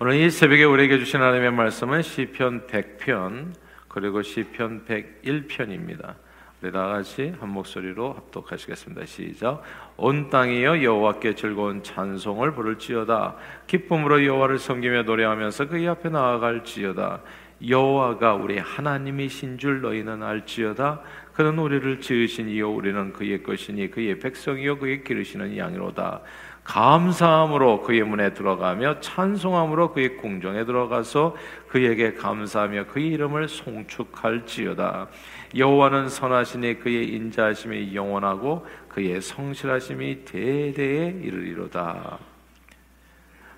오늘 이 새벽에 우리에게 주신 하나님의 말씀은 시편 100편 그리고 시편 101편입니다. 우리 다 같이 한 목소리로 합독하시겠습니다. 시작. 온 땅이여 여호와께 즐거운 찬송을 부를지어다. 기쁨으로 여호와를 섬기며 노래하면서 그의 앞에 나아갈지어다. 여호와가 우리 하나님이신 줄 너희는 알지어다. 그는 우리를 지으신 이요 우리는 그의 것이니 그의 백성이요 그의 기르시는 양이로다. 감사함으로 그의 문에 들어가며 찬송함으로 그의 궁정에 들어가서 그에게 감사하며 그의 이름을 송축할지어다. 여호와는 선하시니 그의 인자하심이 영원하고 그의 성실하심이 대대에 이르리로다.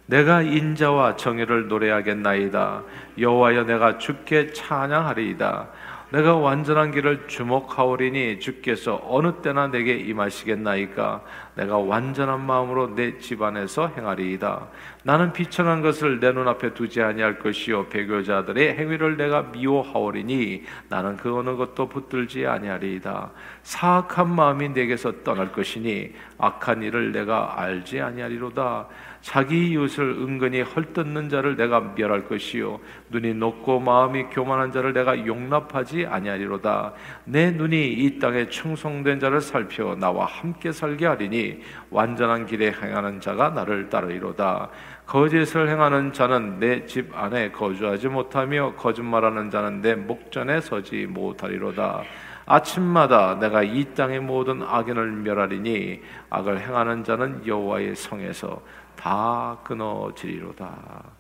내가 인자와 정의를 노래하겠나이다. 여호와여 내가 주께 찬양하리이다. 내가 완전한 길을 주목하오리니 주께서 어느 때나 내게 임하시겠나이까? 내가 완전한 마음으로 내 집안에서 행하리이다. 나는 비천한 것을 내 눈앞에 두지 아니할 것이요. 배교자들의 행위를 내가 미워하오리니 나는 그 어느 것도 붙들지 아니하리이다. 사악한 마음이 내게서 떠날 것이니 악한 일을 내가 알지 아니하리로다 자기 이웃을 은근히 헐뜯는 자를 내가 멸할 것이요. 눈이 높고 마음이 교만한 자를 내가 용납하지 아니하리로다. 내 눈이 이 땅에 충성된 자를 살펴 나와 함께 살게 하리니 완전한 길에 행하는 자가 나를 따르리로다. 거짓을 행하는 자는 내 집 안에 거주하지 못하며 거짓말하는 자는 내 목전에 서지 못하리로다. 아침마다 내가 이 땅의 모든 악인을 멸하리니 악을 행하는 자는 여호와의 성에서 다 끊어지리로다.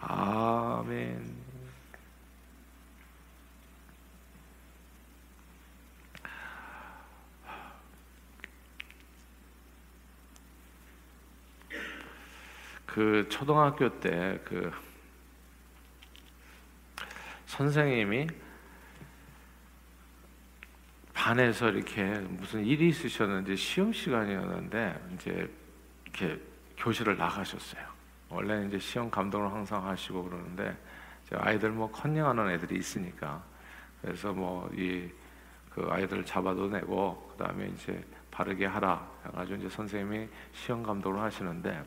아멘. 그 초등학교 때 그 선생님이 반에서 이렇게 무슨 일이 있으셨는지 시험 시간이었는데 이제 이렇게 교실을 나가셨어요. 원래 이제 시험 감독을 항상 하시고 그러는데 아이들 뭐 컨닝하는 애들이 있으니까 그래서 뭐 이 그 아이들을 잡아도 내고 그 다음에 이제 바르게 하라 해가지고 이제 선생님이 시험 감독을 하시는데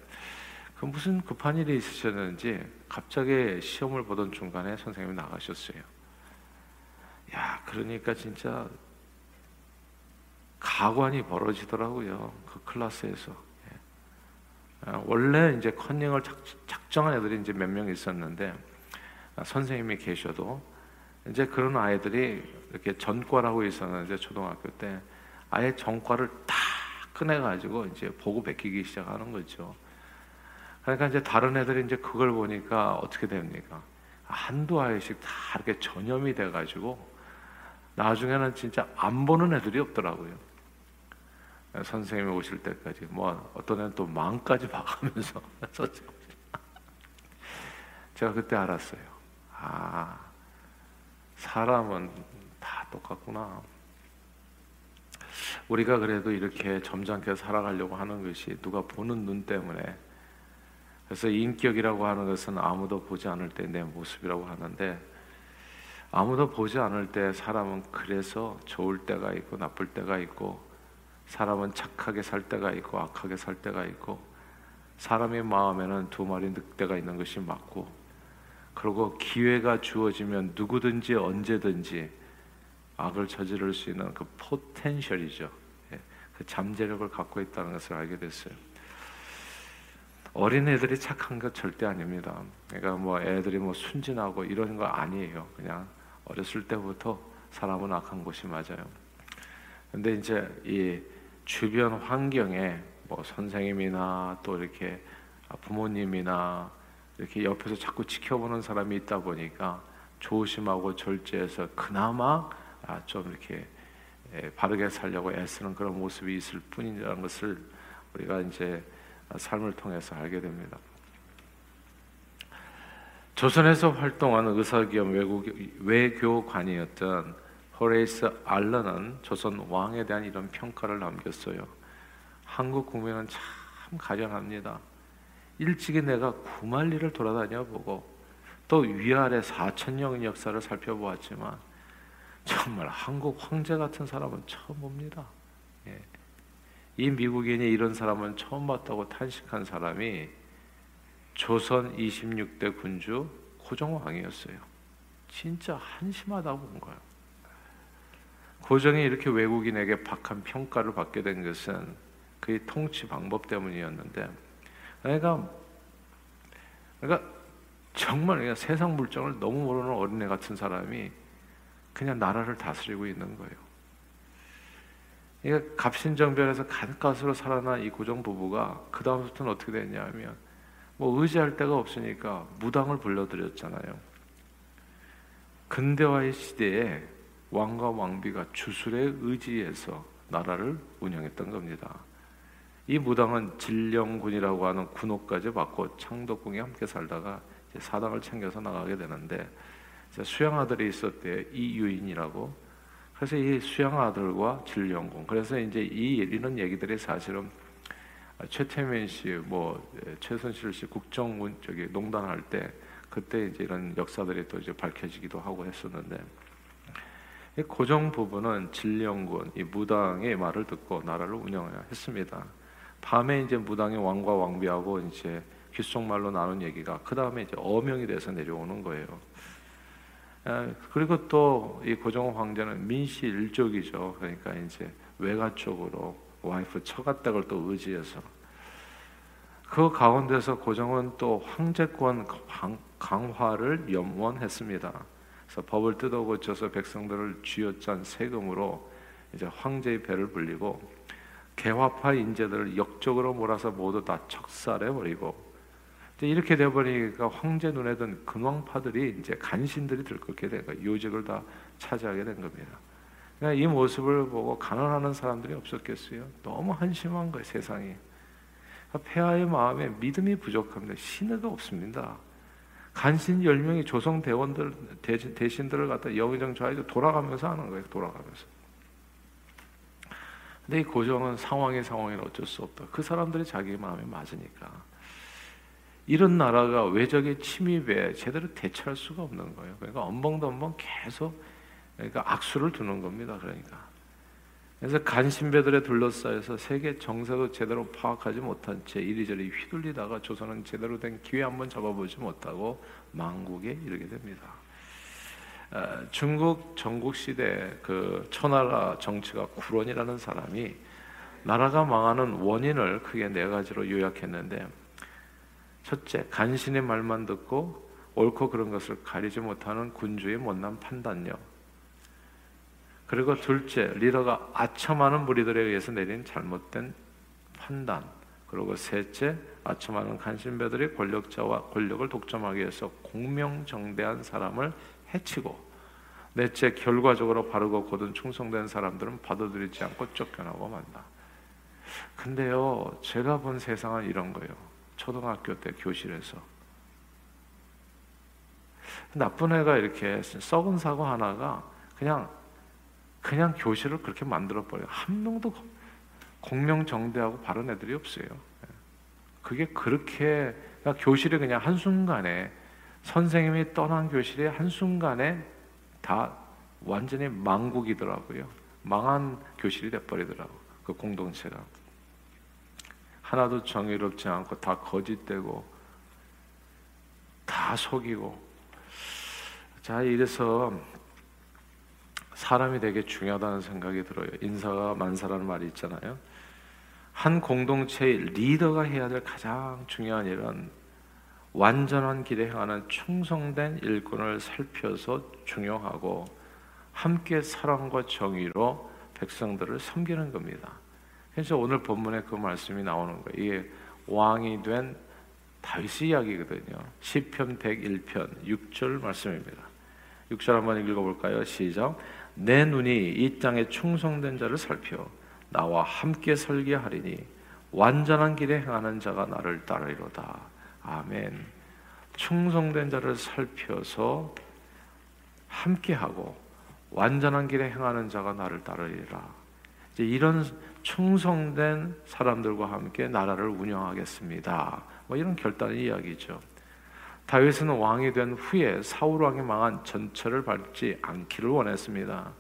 그 무슨 급한 일이 있으셨는지 갑자기 시험을 보던 중간에 선생님이 나가셨어요. 야 그러니까 진짜 가관이 벌어지더라고요 그 클래스에서. 아, 원래 이제 컨닝을 작정한 애들이 이제 몇 명 있었는데 아, 선생님이 계셔도 이제 그런 아이들이 이렇게 전과라고 있었는데 초등학교 때 아예 전과를 다 꺼내 가지고 이제 보고 베끼기 시작하는 거죠. 그러니까 이제 다른 애들이 이제 그걸 보니까 어떻게 됩니까? 한두 아이씩 다 이렇게 전염이 돼 가지고 나중에는 진짜 안 보는 애들이 없더라고요. 선생님이 오실 때까지 뭐 어떤 애는 또 망까지 봐가면서 제가 그때 알았어요. 아 사람은 다 똑같구나. 우리가 그래도 이렇게 점잖게 살아가려고 하는 것이 누가 보는 눈 때문에 그래서 인격이라고 하는 것은 아무도 보지 않을 때 내 모습이라고 하는데 아무도 보지 않을 때 사람은 그래서 좋을 때가 있고 나쁠 때가 있고 사람은 착하게 살 때가 있고 악하게 살 때가 있고 사람의 마음에는 두 마리 늑대가 있는 것이 맞고 그리고 기회가 주어지면 누구든지 언제든지 악을 저지를 수 있는 그 포텐셜이죠. 예, 그 잠재력을 갖고 있다는 것을 알게 됐어요. 어린 애들이 착한 것 절대 아닙니다. 그러니까 뭐 애들이 뭐 순진하고 이런 거 아니에요. 그냥 어렸을 때부터 사람은 악한 것이 맞아요. 근데 이제 이 주변 환경에 뭐 선생님이나 또 이렇게 부모님이나 이렇게 옆에서 자꾸 지켜보는 사람이 있다 보니까 조심하고 절제해서 그나마 아, 좀 이렇게 예, 바르게 살려고 애쓰는 그런 모습이 있을 뿐이라는 것을 우리가 이제 삶을 통해서 알게 됩니다. 조선에서 활동한 의사 겸 외교관이었던 호레이스 알런은 조선 왕에 대한 이런 평가를 남겼어요. 한국 국민은 참 가련합니다. 일찍이 내가 구말리를 돌아다녀 보고 또 위아래 4천 년의 역사를 살펴보았지만 정말 한국 황제 같은 사람은 처음 봅니다. 예. 이 미국인이 이런 사람은 처음 봤다고 탄식한 사람이 조선 26대 군주 고종왕이었어요. 진짜 한심하다고 본 거예요. 고종이 이렇게 외국인에게 박한 평가를 받게 된 것은 그의 통치 방법 때문이었는데, 그러니까, 그러니까 정말 그냥 세상 물정을 너무 모르는 어린애 같은 사람이 그냥 나라를 다스리고 있는 거예요. 그러니까 갑신정변에서 가까스로 살아난 이 고종 부부가 그 다음부터는 어떻게 됐냐면 뭐 의지할 데가 없으니까 무당을 불러들였잖아요. 근대화의 시대에 왕과 왕비가 주술에 의지해서 나라를 운영했던 겁니다. 이 무당은 진령군이라고 하는 군옥까지 받고 창덕궁에 함께 살다가 사당을 챙겨서 나가게 되는데 수양 아들이 있었대 이유인이라고 그래서 이 수양 아들과 진령군 그래서 이제 이 이런 얘기들이 사실은 최태민 씨, 뭐 최순실 씨 국정원 저기 농단할 때 그때 이제 이런 역사들이 또 이제 밝혀지기도 하고 했었는데 고정 부부는 진령군 이 무당의 말을 듣고 나라를 운영했습니다. 밤에 이제 무당의 왕과 왕비하고 이제 귓속말로 나눈 얘기가 그 다음에 이제 어명이 돼서 내려오는 거예요. 그리고 또 이 고종 황제는 민씨 일족이죠. 그러니까 이제 외가 쪽으로 와이프 처가댁을 또 의지해서 그 가운데서 고종은 또 황제권 강화를 염원했습니다. 그래서 법을 뜯어 고쳐서 백성들을 쥐어짠 세금으로 이제 황제의 배를 불리고 개화파 인재들을 역적으로 몰아서 모두 다 척살해 버리고 이렇게 돼 버리니까 황제 눈에 든 근왕파들이 이제 간신들이 들끓게 된 거예요. 요직을 다 차지하게 된 겁니다. 그러니까 이 모습을 보고 간언하는 사람들이 없었겠어요. 너무 한심한 거예요, 세상이. 그러니까 폐하의 마음에 믿음이 부족합니다. 신뢰가 없습니다. 간신 10명이 조성 대원들 대신 들을 갖다 영의정 좌의정 돌아가면서 하는 거예요. 돌아가면서. 근데 이 고정은 상황이 상황이 어쩔 수 없다. 그 사람들이 자기 마음에 맞으니까. 이런 나라가 외적의 침입에 제대로 대처할 수가 없는 거예요. 그러니까 엄벙덤벙 계속 그러니까 악수를 두는 겁니다. 그러니까. 그래서 간신배들에 둘러싸여서 세계 정세도 제대로 파악하지 못한 채 이리저리 휘둘리다가 조선은 제대로 된 기회 한번 잡아보지 못하고 망국에 이르게 됩니다. 어, 중국 전국 시대 그 천하라 정치가 구론이라는 사람이 나라가 망하는 원인을 크게 네 가지로 요약했는데 첫째 간신의 말만 듣고 옳고 그런 것을 가리지 못하는 군주의 못난 판단력 그리고 둘째, 리더가 아첨하는 무리들에 의해서 내린 잘못된 판단. 그리고 셋째, 아첨하는 간신배들이 권력자와 권력을 독점하기 위해서 공명정대한 사람을 해치고 넷째, 결과적으로 바르고 고든 충성된 사람들은 받아들이지 않고 쫓겨나고 만다. 근데요, 제가 본 세상은 이런 거예요. 초등학교 때 교실에서 나쁜 애가 이렇게 썩은 사고 하나가 그냥 그냥 교실을 그렇게 만들어 버려요. 한 명도 공명정대하고 바른 애들이 없어요. 그게 그렇게 그러니까 교실이 그냥 한 순간에 선생님이 떠난 교실이 한 순간에 다 완전히 망국이더라고요. 망한 교실이 돼버리더라고 그 공동체가 하나도 정의롭지 않고 다 거짓되고 다 속이고 자 이래서 사람이 되게 중요하다는 생각이 들어요. 인사가 만사라는 말이 있잖아요. 한 공동체의 리더가 해야 될 가장 중요한 일은 완전한 길에 향하는 충성된 일꾼을 살펴서 중요하고 함께 사랑과 정의로 백성들을 섬기는 겁니다. 그래서 오늘 본문에 그 말씀이 나오는 거예요. 이게 왕이 된 다윗의 이야기거든요. 시편 101편 6절 말씀입니다. 6절 한번 읽어볼까요? 시작. 내 눈이 이 땅에 충성된 자를 살펴 나와 함께 설계 하리니 완전한 길에 행하는 자가 나를 따르리로다. 아멘. 충성된 자를 살펴서 함께 하고 완전한 길에 행하는 자가 나를 따르리라. 이제 이런 충성된 사람들과 함께 나라를 운영하겠습니다. 뭐 이런 결단의 이야기죠. 다윗은 왕이 된 후에 사울 왕이 망한 전철을 밟지 않기를 원했습니다.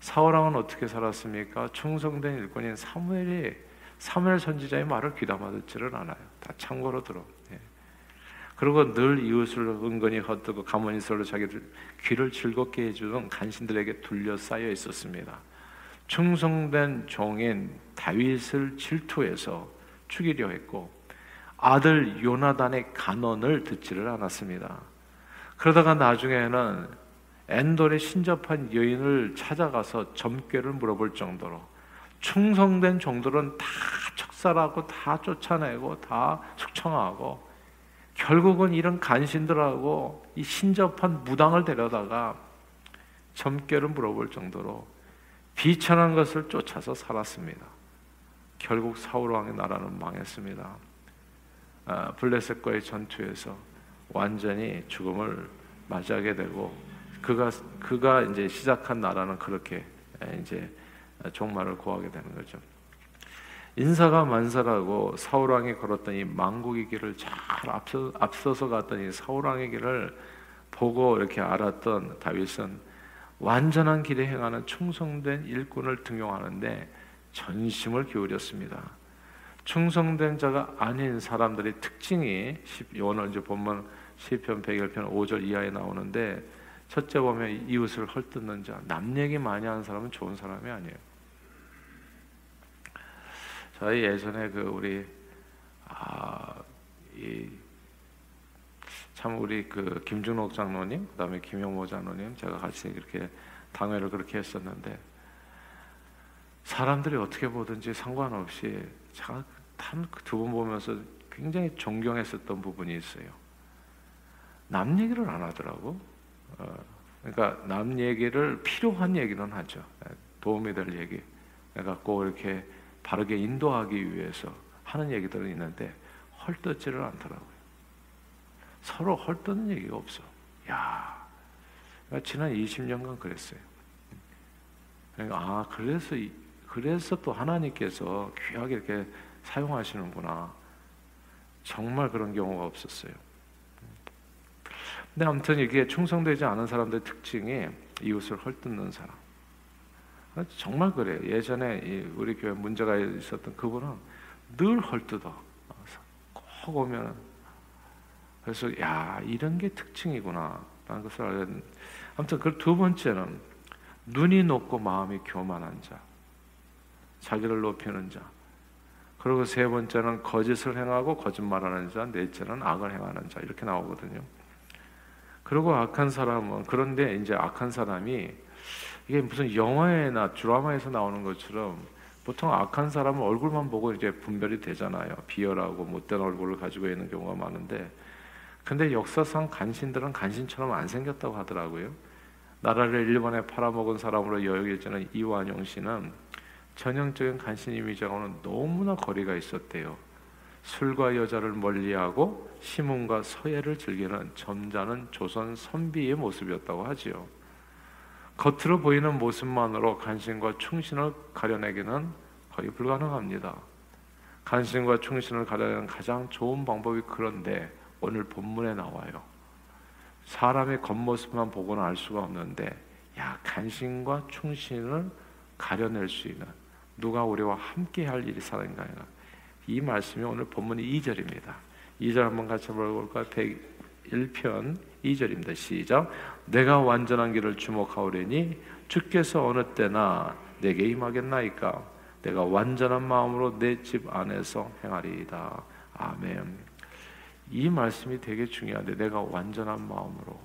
사울 왕은 어떻게 살았습니까? 충성된 일꾼인 사무엘이 사무엘 선지자의 말을 귀담아 듣지를 않아요. 다 창고로 들어. 예. 그리고 늘 이웃을 은근히 헛되고 가만히 서로 자기들 귀를 즐겁게 해주는 간신들에게 둘러싸여 있었습니다. 충성된 종인 다윗을 질투해서 죽이려 했고 아들 요나단의 간언을 듣지를 않았습니다. 그러다가 나중에는 엔돌에 신접한 여인을 찾아가서 점괘를 물어볼 정도로 충성된 종들은 다 척살하고 다 쫓아내고 다 숙청하고 결국은 이런 간신들하고 이 신접한 무당을 데려다가 점괘를 물어볼 정도로 비천한 것을 쫓아서 살았습니다. 결국 사울 왕의 나라는 망했습니다. 아, 블레셋과의 전투에서 완전히 죽음을 맞이하게 되고 그가 그가 이제 시작한 나라는 그렇게 이제 종말을 고하게 되는 거죠. 인사가 만사라고 사울 왕이 걸었던 이 망국의 길을 잘 앞서 앞서서 갔던 이 사울 왕의 길을 보고 이렇게 알았던 다윗은 완전한 길에 행하는 충성된 일꾼을 등용하는데 전심을 기울였습니다. 충성된 자가 아닌 사람들의 특징이 오늘 이제 본문 시편 101편 5절 이하에 나오는데 첫째 보면 이웃을 헐뜯는 자, 남 얘기 많이 하는 사람은 좋은 사람이 아니에요. 저희 예전에 그 우리 아, 참 우리 그 김준옥 장로님, 그다음에 김용모 장로님 제가 같이 이렇게 당회를 그렇게 했었는데 사람들이 어떻게 보든지 상관없이 제 가 두분 보면서 굉장히 존경했었던 부분이 있어요. 남 얘기를 안 하더라고. 어, 그러니까 남 얘기를 필요한 얘기는 하죠. 도움이 될 얘기. 꼭 이렇게 바르게 인도하기 위해서 하는 얘기들은 있는데 헐뜯지를 않더라고요. 서로 헐뜯는 얘기가 없어. 야, 지난 20년간 그랬어요. 그러니까 아 그래서 그래서 또 하나님께서 귀하게 이렇게 사용하시는구나. 정말 그런 경우가 없었어요. 근데 아무튼 이게 충성되지 않은 사람들의 특징이 이웃을 헐뜯는 사람. 정말 그래요. 예전에 우리 교회 문제가 있었던 그분은 늘 헐뜯어. 꼭 오면 그래서 야 이런 게 특징이구나 라는 것을 알았는데 아무튼 그 두 번째는 눈이 높고 마음이 교만한 자 자기를 높이는 자 그리고 세 번째는 거짓을 행하고 거짓말하는 자 넷째는 악을 행하는 자 이렇게 나오거든요 그리고 악한 사람은 그런데 이제 악한 사람이 이게 무슨 영화나 드라마에서 나오는 것처럼 보통 악한 사람은 얼굴만 보고 이제 분별이 되잖아요. 비열하고 못된 얼굴을 가지고 있는 경우가 많은데, 근데 역사상 간신들은 간신처럼 안 생겼다고 하더라고요. 나라를 일본에 팔아먹은 사람으로 여겨지는 이완용 씨는 전형적인 간신 이미지하고는 너무나 거리가 있었대요. 술과 여자를 멀리하고 시문과 서예를 즐기는 점잖은 조선 선비의 모습이었다고 하지요. 겉으로 보이는 모습만으로 간신과 충신을 가려내기는 거의 불가능합니다. 간신과 충신을 가려내는 가장 좋은 방법이 그런데 오늘 본문에 나와요. 사람의 겉모습만 보고는 알 수가 없는데 야 간신과 충신을 가려낼 수 있는 누가 우리와 함께 할 일이 사는가 이 말씀이 오늘 본문 2절입니다. 2절 한번 같이 볼까요? 101편 2절입니다. 시작. 내가 완전한 길을 주목하오려니 주께서 어느 때나 내게 임하겠나이까 내가 완전한 마음으로 내 집 안에서 행하리이다. 아멘. 이 말씀이 되게 중요한데 내가 완전한 마음으로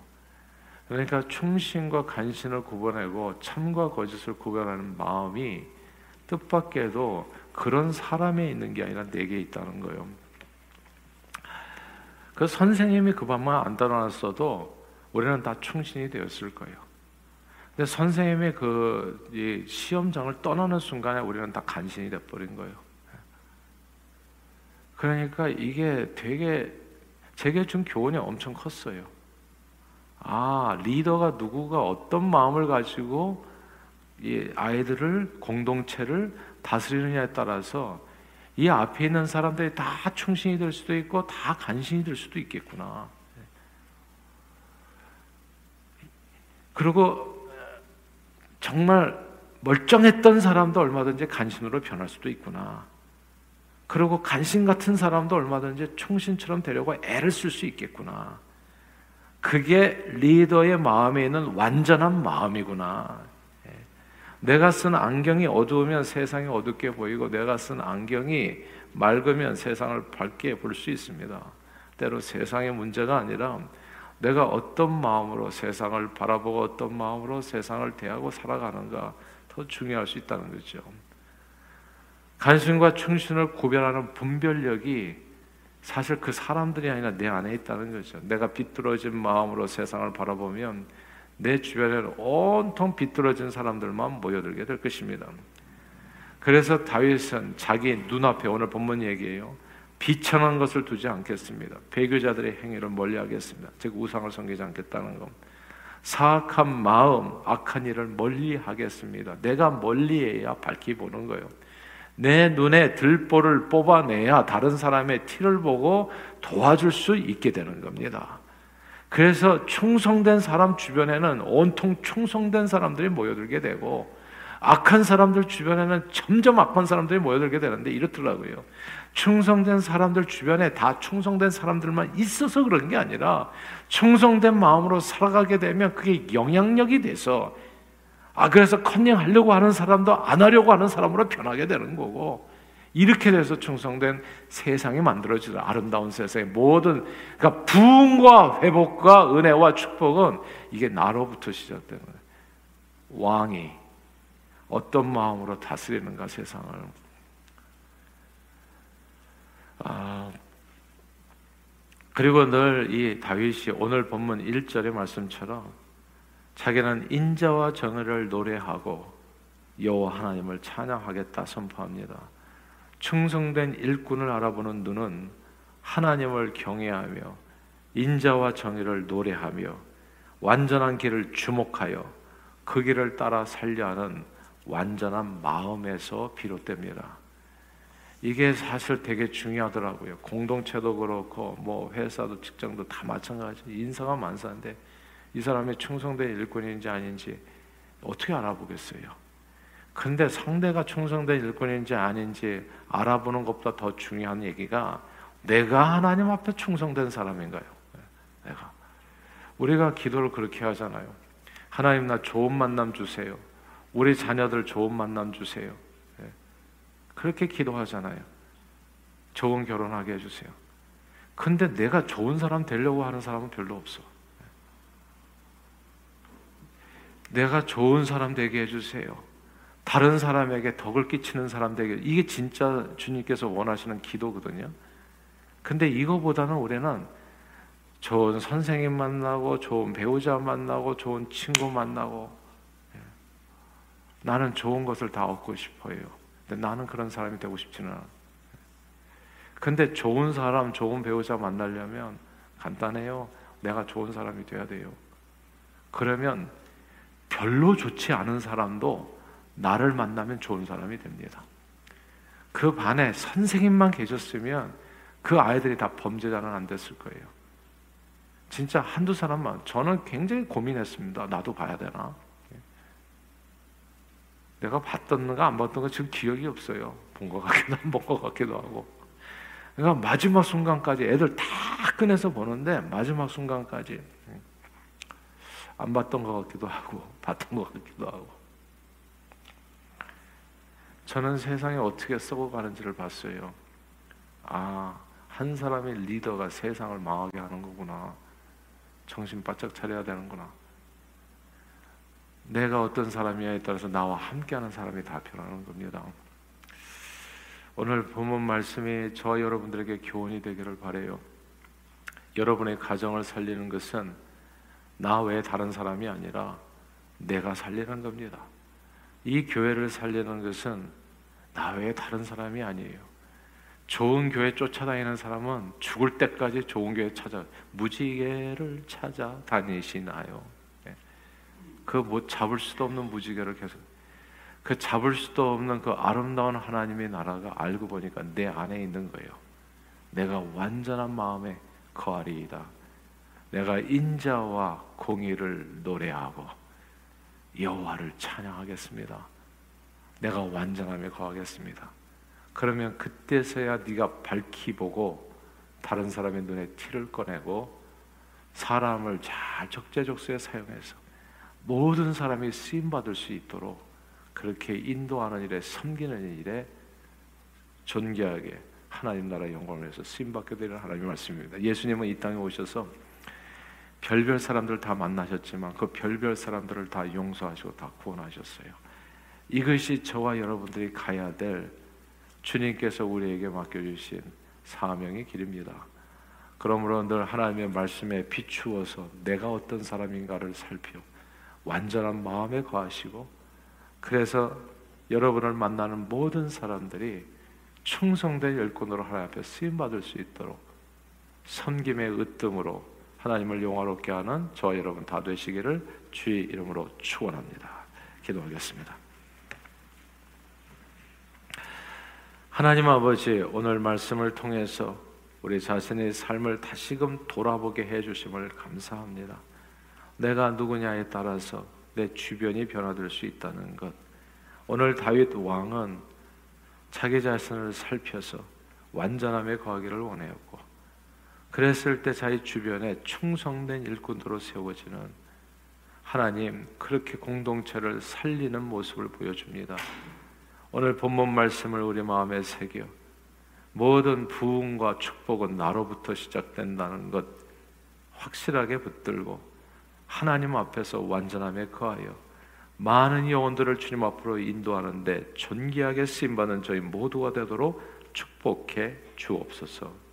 그러니까 충신과 간신을 구분하고 참과 거짓을 구별하는 마음이 뜻밖에도 그런 사람에 있는 게 아니라 내게 있다는 거예요. 그 선생님이 그 밤만 안 따라놨어도 우리는 다 충신이 되었을 거예요. 근데 선생님의 그 시험장을 떠나는 순간에 우리는 다 간신이 돼버린 거예요. 그러니까 이게 되게 제게 준 교훈이 엄청 컸어요. 아, 리더가 누구가 어떤 마음을 가지고 이 아이들을 공동체를 다스리느냐에 따라서 이 앞에 있는 사람들이 다 충신이 될 수도 있고 다 간신이 될 수도 있겠구나. 그리고 정말 멀쩡했던 사람도 얼마든지 간신으로 변할 수도 있구나. 그리고 간신 같은 사람도 얼마든지 충신처럼 되려고 애를 쓸 수 있겠구나. 그게 리더의 마음에 있는 완전한 마음이구나. 예. 내가 쓴 안경이 어두우면 세상이 어둡게 보이고 내가 쓴 안경이 맑으면 세상을 밝게 볼 수 있습니다. 때로 세상의 문제가 아니라 내가 어떤 마음으로 세상을 바라보고 어떤 마음으로 세상을 대하고 살아가는가 더 중요할 수 있다는 거죠. 간신과 충신을 구별하는 분별력이 사실 그 사람들이 아니라 내 안에 있다는 거죠. 내가 비뚤어진 마음으로 세상을 바라보면 내 주변에는 온통 비뚤어진 사람들만 모여들게 될 것입니다. 그래서 다윗은 자기 눈앞에 오늘 본문 얘기예요. 비천한 것을 두지 않겠습니다. 배교자들의 행위를 멀리하겠습니다. 즉 우상을 섬기지 않겠다는 것. 사악한 마음, 악한 일을 멀리하겠습니다. 내가 멀리해야 밝히 보는 거예요. 내 눈에 들보를 뽑아내야 다른 사람의 티를 보고 도와줄 수 있게 되는 겁니다. 그래서 충성된 사람 주변에는 온통 충성된 사람들이 모여들게 되고 악한 사람들 주변에는 점점 악한 사람들이 모여들게 되는데 이렇더라고요. 충성된 사람들 주변에 다 충성된 사람들만 있어서 그런 게 아니라 충성된 마음으로 살아가게 되면 그게 영향력이 돼서 아 그래서 컨닝 하려고 하는 사람도 안 하려고 하는 사람으로 변하게 되는 거고 이렇게 돼서 충성된 세상이 만들어지는 아름다운 세상의 모든 그러니까 부흥과 회복과 은혜와 축복은 이게 나로부터 시작되는 거예요. 왕이 어떤 마음으로 다스리는가 세상을 아, 그리고 늘 이 다윗이 오늘 본문 1절의 말씀처럼 자기는 인자와 정의를 노래하고 여호와 하나님을 찬양하겠다 선포합니다. 충성된 일꾼을 알아보는 눈은 하나님을 경외하며 인자와 정의를 노래하며 완전한 길을 주목하여 그 길을 따라 살려 하는 완전한 마음에서 비롯됩니다. 이게 사실 되게 중요하더라고요. 공동체도 그렇고 뭐 회사도 직장도 다 마찬가지. 인사가 만사인데 이 사람이 충성된 일꾼인지 아닌지 어떻게 알아보겠어요? 근데 상대가 충성된 일꾼인지 아닌지 알아보는 것보다 더 중요한 얘기가 내가 하나님 앞에 충성된 사람인가요? 내가 우리가 기도를 그렇게 하잖아요. 하나님 나 좋은 만남 주세요. 우리 자녀들 좋은 만남 주세요. 그렇게 기도하잖아요. 좋은 결혼하게 해주세요. 근데 내가 좋은 사람 되려고 하는 사람은 별로 없어. 내가 좋은 사람 되게 해주세요. 다른 사람에게 덕을 끼치는 사람 되게 이게 진짜 주님께서 원하시는 기도거든요. 근데 이거보다는 우리는 좋은 선생님 만나고 좋은 배우자 만나고 좋은 친구 만나고 예. 나는 좋은 것을 다 얻고 싶어요. 근데 나는 그런 사람이 되고 싶지는 않아. 근데 좋은 사람, 좋은 배우자 만나려면 간단해요. 내가 좋은 사람이 돼야 돼요. 그러면 별로 좋지 않은 사람도 나를 만나면 좋은 사람이 됩니다. 그 반에 선생님만 계셨으면 그 아이들이 다 범죄자는 안 됐을 거예요. 진짜 한두 사람만 저는 굉장히 고민했습니다. 나도 봐야 되나? 내가 봤던가 안 봤던가 지금 기억이 없어요. 본 것 같기도 안 본 것 같기도 하고. 그러니까 마지막 순간까지 애들 다 꺼내서 보는데 마지막 순간까지 안 봤던 것 같기도 하고 봤던 것 같기도 하고. 저는 세상에 어떻게 썩어가는지를 봤어요. 아, 한 사람의 리더가 세상을 망하게 하는 거구나. 정신 바짝 차려야 되는구나. 내가 어떤 사람이냐에 따라서 나와 함께하는 사람이 다 변하는 겁니다. 오늘 본문 말씀이 저 여러분들에게 교훈이 되기를 바래요. 여러분의 가정을 살리는 것은 나 외에 다른 사람이 아니라 내가 살리는 겁니다. 이 교회를 살리는 것은 나 외에 다른 사람이 아니에요. 좋은 교회 쫓아다니는 사람은 죽을 때까지 좋은 교회 찾아 무지개를 찾아 다니시나요? 그못 잡을 수도 없는 무지개를 계속 그 잡을 수도 없는 그 아름다운 하나님의 나라가 알고 보니까 내 안에 있는 거예요. 내가 완전한 마음에 거하리이다. 내가 인자와 공의를 노래하고 여호와를 찬양하겠습니다. 내가 완전함에 거하겠습니다. 그러면 그때서야 네가 밝히 보고 다른 사람의 눈에 티를 꺼내고 사람을 잘 적재적소에 사용해서 모든 사람이 쓰임 받을 수 있도록 그렇게 인도하는 일에 섬기는 일에 존귀하게 하나님 나라 영광을 위해서 쓰임 받게 되는 하나님의 말씀입니다. 예수님은 이 땅에 오셔서 별별 사람들 다 만나셨지만 그 별별 사람들을 다 용서하시고 다 구원하셨어요. 이것이 저와 여러분들이 가야 될 주님께서 우리에게 맡겨주신 사명의 길입니다. 그러므로 늘 하나님의 말씀에 비추어서 내가 어떤 사람인가를 살펴 완전한 마음에 거하시고 그래서 여러분을 만나는 모든 사람들이 충성된 열권으로 하나님 앞에 쓰임 받을 수 있도록 섬김의 으뜸으로 하나님을 영화롭게 하는 저와 여러분 다 되시기를 주의 이름으로 축원합니다. 기도하겠습니다. 하나님 아버지 오늘 말씀을 통해서 우리 자신의 삶을 다시금 돌아보게 해 주심을 감사합니다. 내가 누구냐에 따라서 내 주변이 변화될 수 있다는 것. 오늘 다윗 왕은 자기 자신을 살펴서 완전함에 거하기를 원하였고 그랬을 때 자기 주변에 충성된 일꾼으로 세워지는 하나님 그렇게 공동체를 살리는 모습을 보여줍니다. 오늘 본문 말씀을 우리 마음에 새겨 모든 부흥과 축복은 나로부터 시작된다는 것 확실하게 붙들고 하나님 앞에서 완전함에 거하여 많은 영혼들을 주님 앞으로 인도하는데 존귀하게 쓰임 받는 저희 모두가 되도록 축복해 주옵소서.